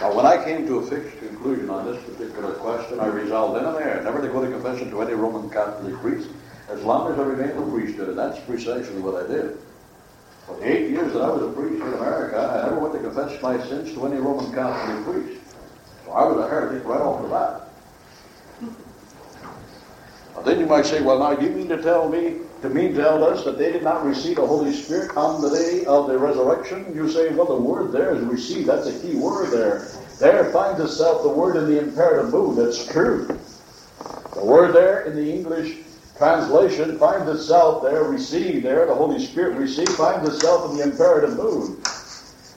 Now, when I came to a fixed conclusion on this particular question, I resolved then and there never to go to confession to any Roman Catholic priest as long as I remained a priesthood, and that's precisely what I did. For the eight years that I was a priest in America, I never went to confess my sins to any Roman Catholic priest. So I was a heretic right off the bat. Now then you might say, well, now you mean to tell me, to mean tell us that they did not receive the Holy Spirit on the day of the resurrection? You say, well, the word there is receive. That's a key word there. There finds itself the word in the imperative mood. That's true. The word there in the English translation finds itself there, receive there, the Holy Spirit receive, finds itself in the imperative mood.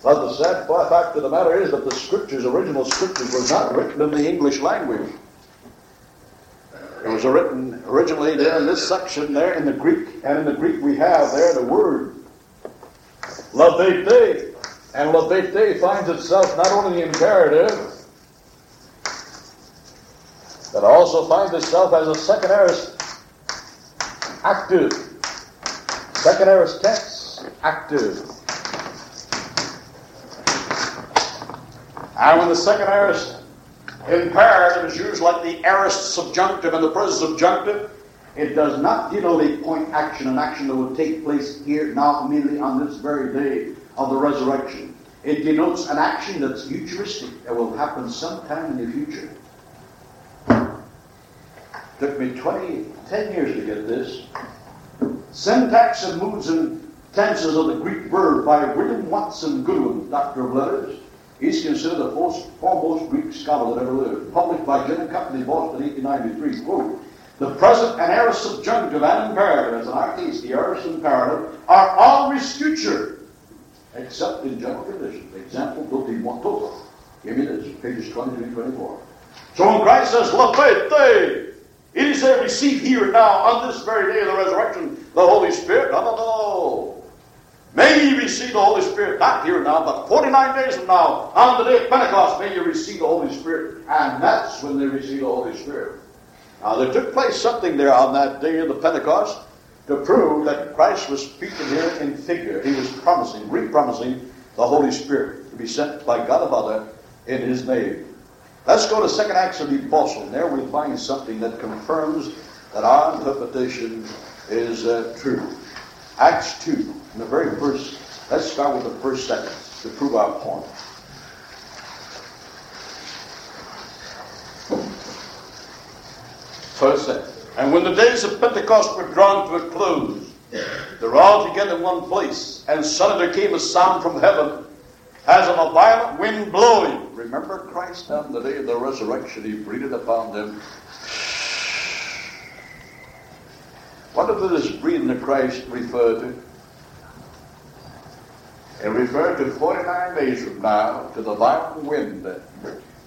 But the sad fact of the matter is that the scriptures, original scriptures, were not written in the English language. It was written originally there in this section there in the Greek, and in the Greek we have there the word labete. And labete finds itself not only in the imperative, but also finds itself as a second aorist active. Second aorist tense, active. And when the second aorist imperative is used like the aorist subjunctive and the present subjunctive, it does not denote a point action, an action that will take place here, now, immediately on this very day of the resurrection. It denotes an action that's futuristic, that will happen sometime in the future. Took me 20, 10 years to get this. Syntax and moods and tenses of the Greek verb by William Watson Goodwin, Doctor of Letters. He's considered the most, foremost Greek scholar that ever lived. Published by and Company, Boston, 1893. Quote, the present and aorist subjunctive and imperative, in our case, the aorist imperative, are always future, except in general conditions. Example, one toto. Give me this, pages 23 24. So when Christ says, labete, it is a receive here now, on this very day of the resurrection, the Holy Spirit. No, no, no. May you receive the Holy Spirit, not here now, but 49 days from now, on the day of Pentecost, may you receive the Holy Spirit. And that's when they receive the Holy Spirit. Now, there took place something there on that day of the Pentecost to prove that Christ was speaking here in figure. He was promising, re-promising the Holy Spirit to be sent by God the Father in His name. Let's go to second Acts of the Apostle. And there we find something that confirms that our interpretation is uh, true. Acts 2, in the very first, let's start with the first sentence to prove our point. First sentence. And when the days of Pentecost were drawn to a close, they were all together in one place, and suddenly there came a sound from heaven as of a violent wind blowing. Remember Christ on the day of the resurrection, he breathed upon them What does this breathing of Christ refer to? It referred to 49 days from now to the violent wind that,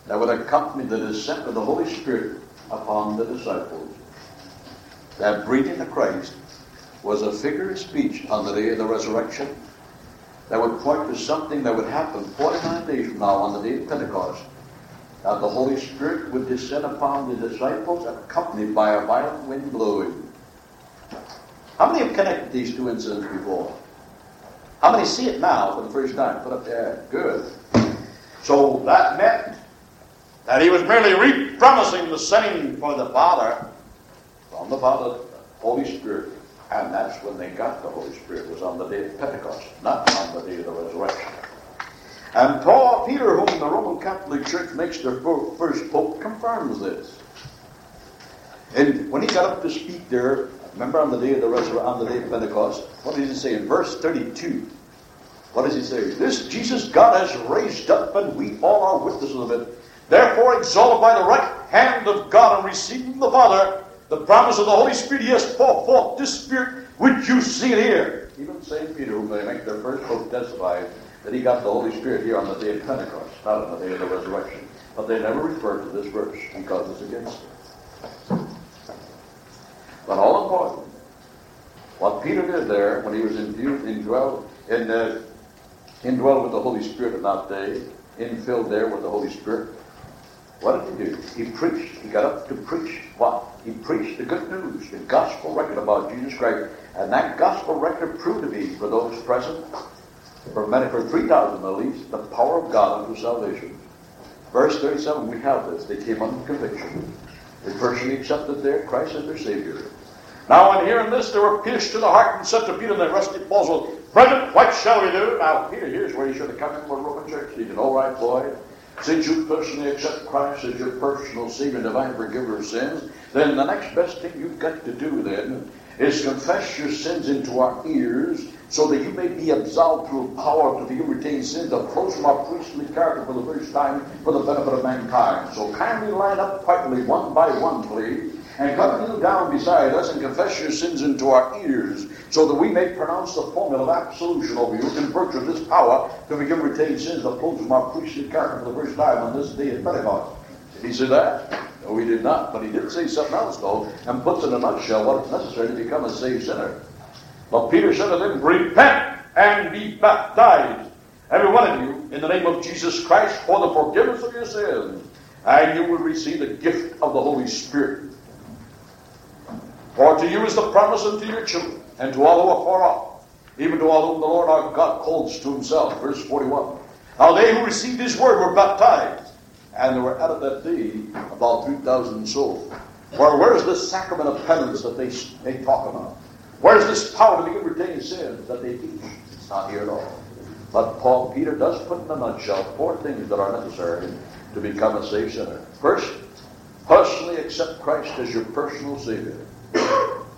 that would accompany the descent of the Holy Spirit upon the disciples. That breathing of Christ was a figure of speech on the day of the resurrection that would point to something that would happen 49 days from now on the day of Pentecost. That the Holy Spirit would descend upon the disciples accompanied by a violent wind blowing. How many have connected these two incidents before? How many see it now for the first time? Put up there. Good. So that meant that he was merely re-promising the sending for the Father from the Father, the Holy Spirit. And that's when they got the Holy Spirit, was on the day of Pentecost, not on the day of the resurrection. And Paul, Peter, whom the Roman Catholic Church makes their first pope, confirms this. And when he got up to speak there Remember on the day of the resurrection, on the day of Pentecost, what does he say in verse 32? What does he say? This Jesus God has raised up, and we all are witnesses of it. Therefore, exalted by the right hand of God and receiving the Father, the promise of the Holy Spirit, he has poured forth this Spirit which you see it here. Even St. Peter, whom they make their first book, testifies that he got the Holy Spirit here on the day of Pentecost, not on the day of the resurrection. But they never refer to this verse because it's against it. But all important, what Peter did there when he was endued, indwelled, in, uh, indwelled with the Holy Spirit in that day, infilled there with the Holy Spirit, what did he do? He preached. He got up to preach what? He preached the good news, the gospel record about Jesus Christ. And that gospel record proved to be, for those present, for many, for 3,000 at least, the power of God unto salvation. Verse 37, we have this. They came under conviction. They personally accepted their Christ as their Savior. Now, in hearing this, they were pierced to the heart and said to Peter and the rusty apostles, Brethren, what shall we do? Now, Peter, here's where he should have come in with Roman church. He said, All right, boy. Since you personally accept Christ as your personal Savior, and divine forgiver of sins, then the next best thing you've got to do then is confess your sins into our ears so that you may be absolved through power to the retained sins close from our priestly character for the first time for the benefit of mankind. So kindly line up quietly, one by one, please, and come kneel down beside us and confess your sins into our ears so that we may pronounce the formula of absolution over you in virtue of this power to forgive retained sins of close from our priestly character for the first time on this day of Pentecost. Did he say that? No, he did not. But he did say something else, though, and puts in a nutshell what is necessary to become a saved sinner. But Peter said to them, Repent and be baptized, every one of you, in the name of Jesus Christ, for the forgiveness of your sins, and you will receive the gift of the Holy Spirit. For to you is the promise unto your children, and to all who are far off, even to all whom the Lord our God calls to himself. Verse 41. Now they who received his word were baptized, and there were added that day about 3,000 souls. Well, where's this sacrament of penance that they, they talk about? Where's this power to forgive retained sins that they teach? It's not here at all. But Paul Peter does put in a nutshell four things that are necessary to become a saved sinner. First, personally accept Christ as your personal Savior.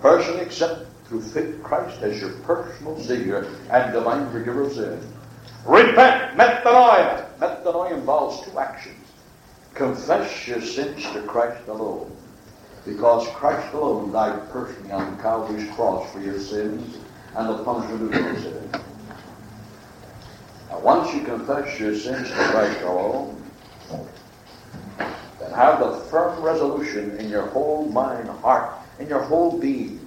Personally accept through faith Christ as your personal Savior and divine forgiver of sins. Repent, metanoia. Metanoia involves two actions. Confess your sins to Christ alone because Christ alone died personally on Calvary's cross for your sins and the punishment of your sins. Now, once you confess your sins to Christ alone, then have the firm resolution in your whole mind, heart, in your whole being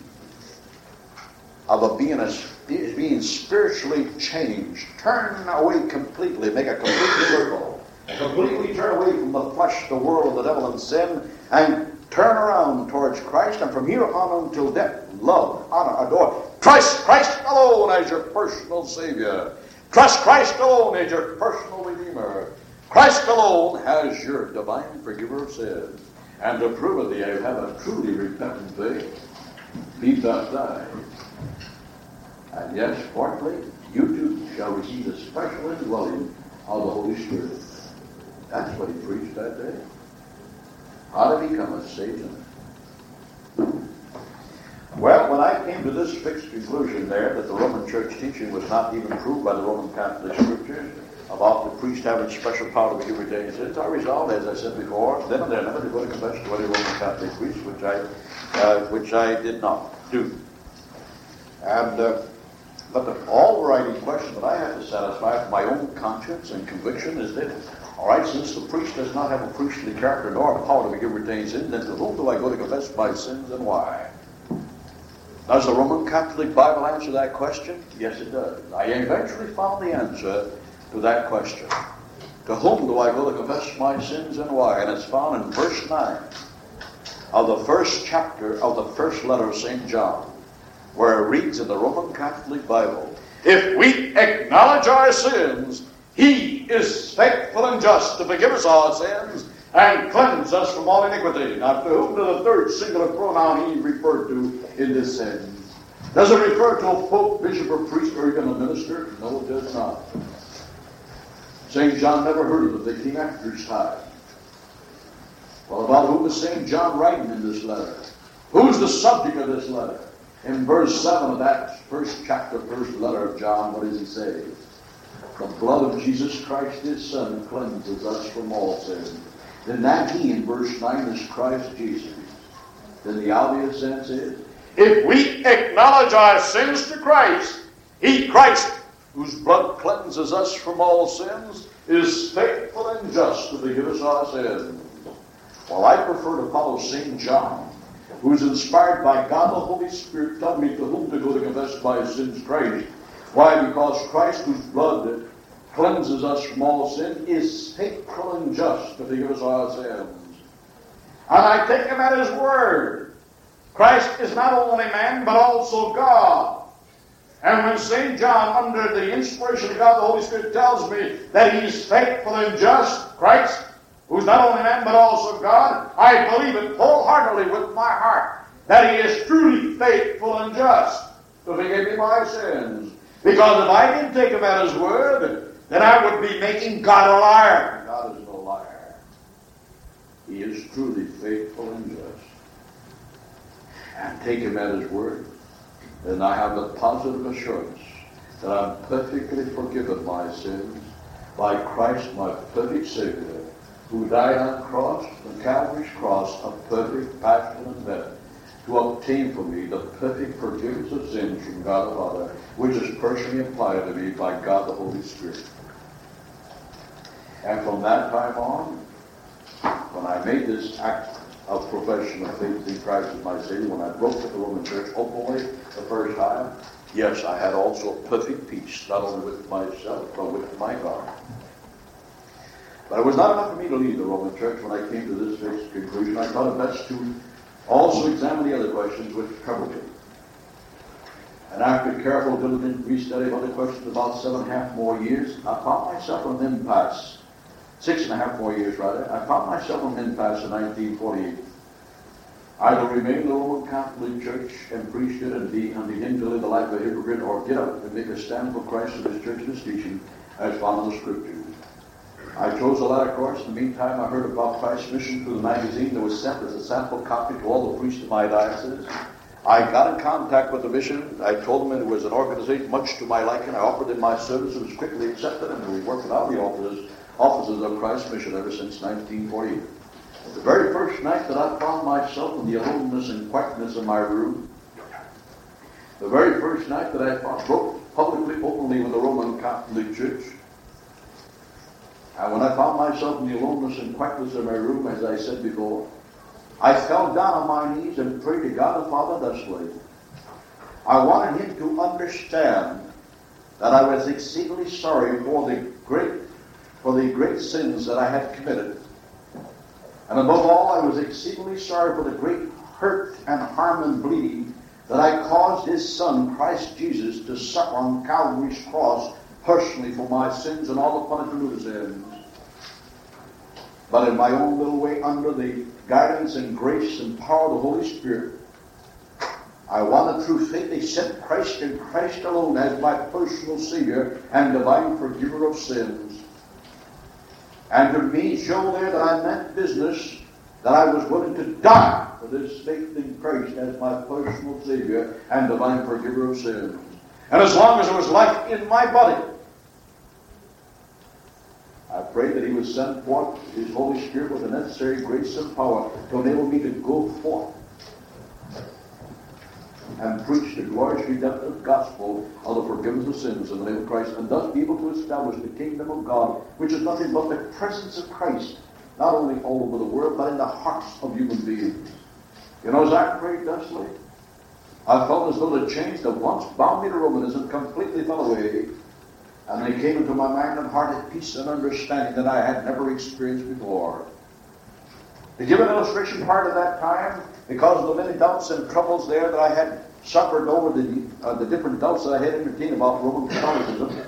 of a being, a, being spiritually changed. Turn away completely, make a complete circle. Completely turn away from the flesh, the world, the devil, and sin, and turn around towards Christ, and from here on until death, love, honor, adore. Trust Christ alone as your personal Savior. Trust Christ alone as your personal Redeemer. Christ alone as your divine forgiver of sins. And to prove it, you have a truly repentant faith. Be baptized. And yes, fourthly, you too shall receive the special indwelling of the Holy Spirit. That's what he preached that day how to become a Satan. Well, when I came to this fixed conclusion there that the Roman Church teaching was not even proved by the Roman Catholic Scriptures about the priest having special power to forgive retained sins, I resolved, as I said before, then and there never to go to confession to any Roman Catholic priest, which I, uh, which I did not do. And uh, but the overriding question that I have to satisfy for my own conscience and conviction is this all right, since the priest does not have a priestly character nor a power to forgive retained sins, then to whom do I go to confess my sins and why? Does the Roman Catholic Bible answer that question? Yes, it does. I eventually found the answer to that question. To whom do I go to confess my sins and why? And it's found in verse 9 of the first chapter of the first letter of St. John, where it reads in the Roman Catholic Bible, If we acknowledge our sins, he is faithful and just to forgive us our sins and cleanse us from all iniquity. Now, to whom does the third singular pronoun he referred to in this sentence? Does it refer to a pope, bishop, or priest, or even a minister? No, it does not. St. John never heard of it. They came after his time. Well, about whom is St. John writing in this letter? Who's the subject of this letter? In verse 7 of that first chapter, first letter of John, what does he say? The blood of Jesus Christ, his Son, cleanses us from all sin. Then that he, in verse 9, is Christ Jesus. Then the obvious sense is, if we acknowledge our sins to Christ, he, Christ, whose blood cleanses us from all sins, is faithful and just to forgive us our sins. Well, I prefer to follow St. John, who is inspired by God the Holy Spirit, tell me to whom to go to confess my sins Christ. Why? Because Christ, whose blood cleanses us from all sin, is faithful and just to forgive us our sins. And I take him at his word. Christ is not only man, but also God. And when St. John, under the inspiration of God the Holy Spirit, tells me that He is faithful and just, Christ, who's not only man, but also God, I believe it wholeheartedly with my heart. that He is truly faithful and just to forgive me my sins. Because if I didn't take Him at His word, then I would be making God a liar. God is no liar. He is truly faithful and just. And take Him at His word, then I have the positive assurance that I'm perfectly forgiven my sins by Christ, my perfect Savior, who died on the cross, the Calvary's cross, of perfect passion and death, to obtain for me the perfect forgiveness of sins from God the Father, which is personally applied to me by God the Holy Spirit. And from that time on, when I made this act of profession of faith in Christ as my Savior, when I broke with the Roman Church openly the first time, yes, I had also perfect peace, not only with myself, but with my God. But it was not enough for me to leave the Roman Church when I came to this fixed conclusion. I thought it best to also examine the other questions which troubled me. And after careful, diligent restudy of other questions, about seven and a half more years, I found myself in an impasse. Six and a half more years, rather. I found myself in impasse in 1948. Either remain in the Roman Catholic Church and it and, be, and begin to live the life of a hypocrite, or get up and make a stand for Christ and His church and His teaching as found in the Scriptures. I chose the latter course. In the meantime, I heard about Christ's mission through the magazine that was sent as a sample copy to all the priests of my diocese. I got in contact with the mission. I told them it was an organization much to my liking. I offered them my service. Was quickly accepted, and we worked out the offices, offices of Christ's mission ever since 1948. The very first night that I found myself in the aloneness and quietness of my room, the very first night that I broke publicly, openly with the Roman Catholic Church, and when I found myself in the aloneness and quietness of my room, as I said before, I fell down on my knees and prayed to God the Father thusly. I wanted him to understand that I was exceedingly sorry for the great for the great sins that I had committed. And above all, I was exceedingly sorry for the great hurt and harm and bleeding that I caused his son, Christ Jesus, to suffer on Calvary's cross personally for my sins and all the punishment of his sins. But in my own little way, under the guidance and grace and power of the Holy Spirit, I wanted through faith accept Christ and Christ alone as my personal Savior and divine forgiver of sins. And to me, show there that I meant business, that I was willing to die for this faith in Christ as my personal Savior and divine forgiver of sins. And as long as there was life in my body, I pray that He would send forth His Holy Spirit with the necessary grace and power to enable me to go forth and preach the glorious redemptive gospel of the forgiveness of sins in the name of Christ, and thus be able to establish the kingdom of God, which is nothing but the presence of Christ, not only all over the world, but in the hearts of human beings. You know, as I prayed thusly, I felt as though the chains that once bound me to Romanism completely fell away, and they came into my mind and heart at peace and understanding that I had never experienced before. To give an illustration part of that time, because of the many doubts and troubles there that I had suffered over the, uh, the different doubts that I had entertained about Roman Catholicism,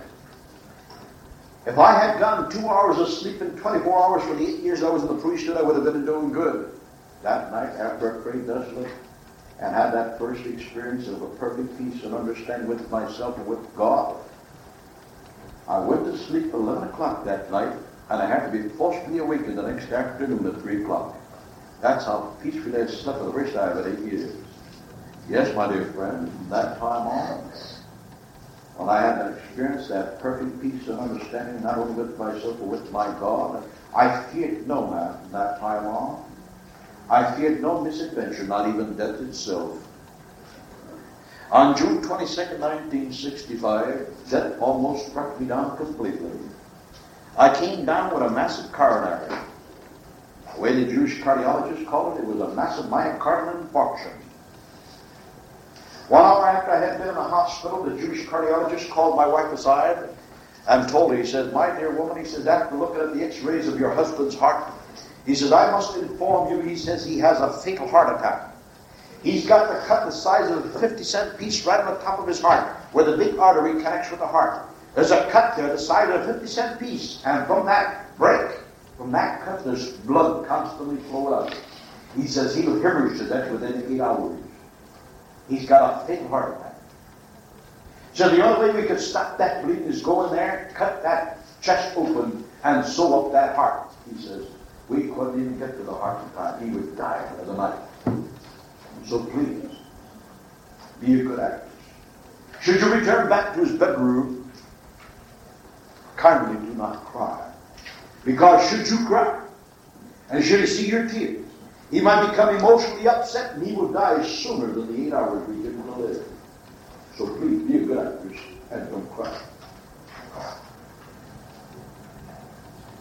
if I had gotten two hours of sleep in 24 hours for the eight years I was in the priesthood, I would have been doing good. That night, after I prayed thusly and had that first experience of a perfect peace and understanding with myself and with God, I went to sleep at 11 o'clock that night, and I had to be forcibly awakened the next afternoon at 3 o'clock. That's how peacefully I slept for the first time in eight years. Yes, my dear friend, from that time on, when I had that experience, that perfect peace and understanding, not only with myself, but with my God, I feared no man from that time on. I feared no misadventure, not even death itself. On June 22, 1965, death almost struck me down completely. I came down with a massive coronary. The way the Jewish cardiologists called it, it was a massive myocardial infarction. One hour after I had been in the hospital, the Jewish cardiologist called my wife aside and told her, he says, My dear woman, he says, after looking at the x rays of your husband's heart, he says, I must inform you, he says, he has a fatal heart attack. He's got the cut the size of a 50 cent piece right on the top of his heart, where the big artery connects with the heart. There's a cut there the size of a 50 cent piece, and from that break, from that cut, there's blood constantly flowing out. He says he'll hemorrhage to death within eight hours. He's got a fatal heart attack. So the only way we could stop that bleeding is go in there, cut that chest open, and sew up that heart. He says, we couldn't even get to the heart in time. He would die of the night. So please, be a good actress. Should you return back to his bedroom, kindly do not cry. Because should you cry, and should he see your tears, he might become emotionally upset and he will die sooner than the eight hours we give him to live. So please be a good actress and don't cry.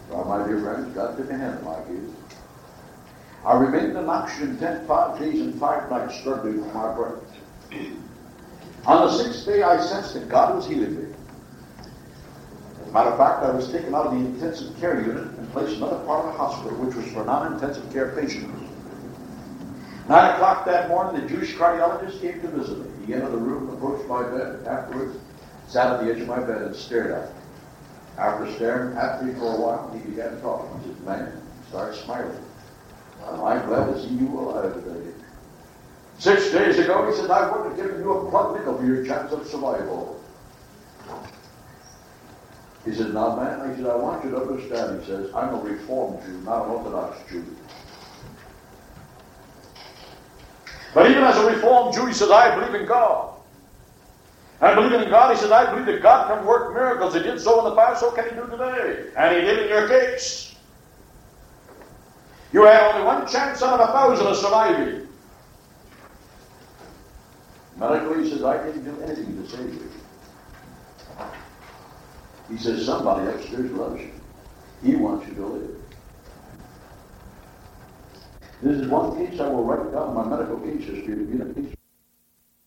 Well, my dear friends, God took a hand like his. I remained in oxygen tent five days and five nights struggling for my breath. On the sixth day, I sensed that God was healing me. Matter of fact, I was taken out of the intensive care unit and placed in another part of the hospital, which was for non-intensive care patients. Nine o'clock that morning, the Jewish cardiologist came to visit me. He entered the room, approached my bed, afterwards sat at the edge of my bed and stared at me. After staring at me for a while, he began talking. He said, man, start smiling. I'm glad to see you alive today. Six days ago, he said, I would have given you a plug for your chance of survival. He said, now man, he said, I want you to understand, he says, I'm a Reformed Jew, not an Orthodox Jew. But even as a Reformed Jew, he says, I believe in God. I believe in God. He says, I believe that God can work miracles. He did so in the past, so can he do today. And he did in your case. You had only one chance out of a thousand of surviving. Medically, he says, I didn't do anything to save you. He says, somebody upstairs loves you. He wants you to live. This is one case I will write down my medical case history to in a